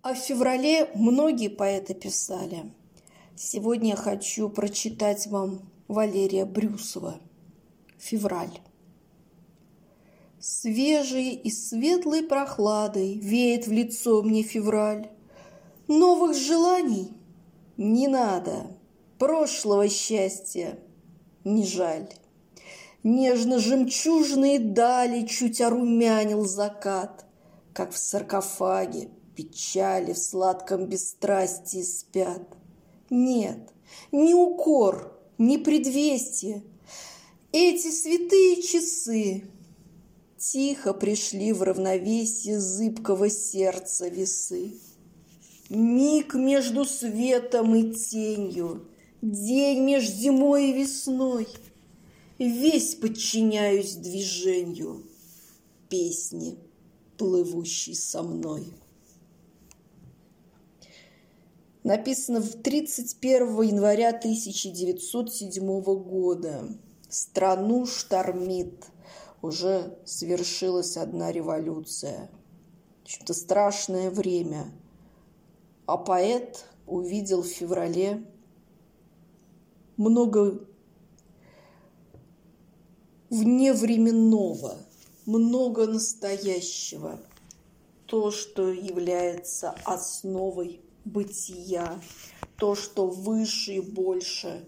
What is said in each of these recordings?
О феврале многие поэты писали. Сегодня я хочу прочитать вам Валерия Брюсова «Февраль». Свежей и светлой прохладой веет в лицо мне февраль. Новых желаний не надо, прошлого счастья не жаль. Нежно-жемчужные дали чуть орумянил закат, Как в саркофаге печали в сладком бесстрастии спят. Нет, ни укор, ни предвестие. Эти святые часы Тихо пришли в равновесие зыбкого сердца весы. Миг между светом и тенью, День меж зимой и весной. Весь подчиняюсь движению Песни, плывущей со мной. Написано в 31 января 1907 года. Страну штормит. Уже свершилась одна революция. Что-то страшное время. А поэт увидел в феврале много вневременного, много настоящего. То, что является основой бытия, то, что выше и больше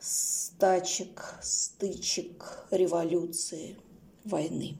стачек, стычек, революции, войны.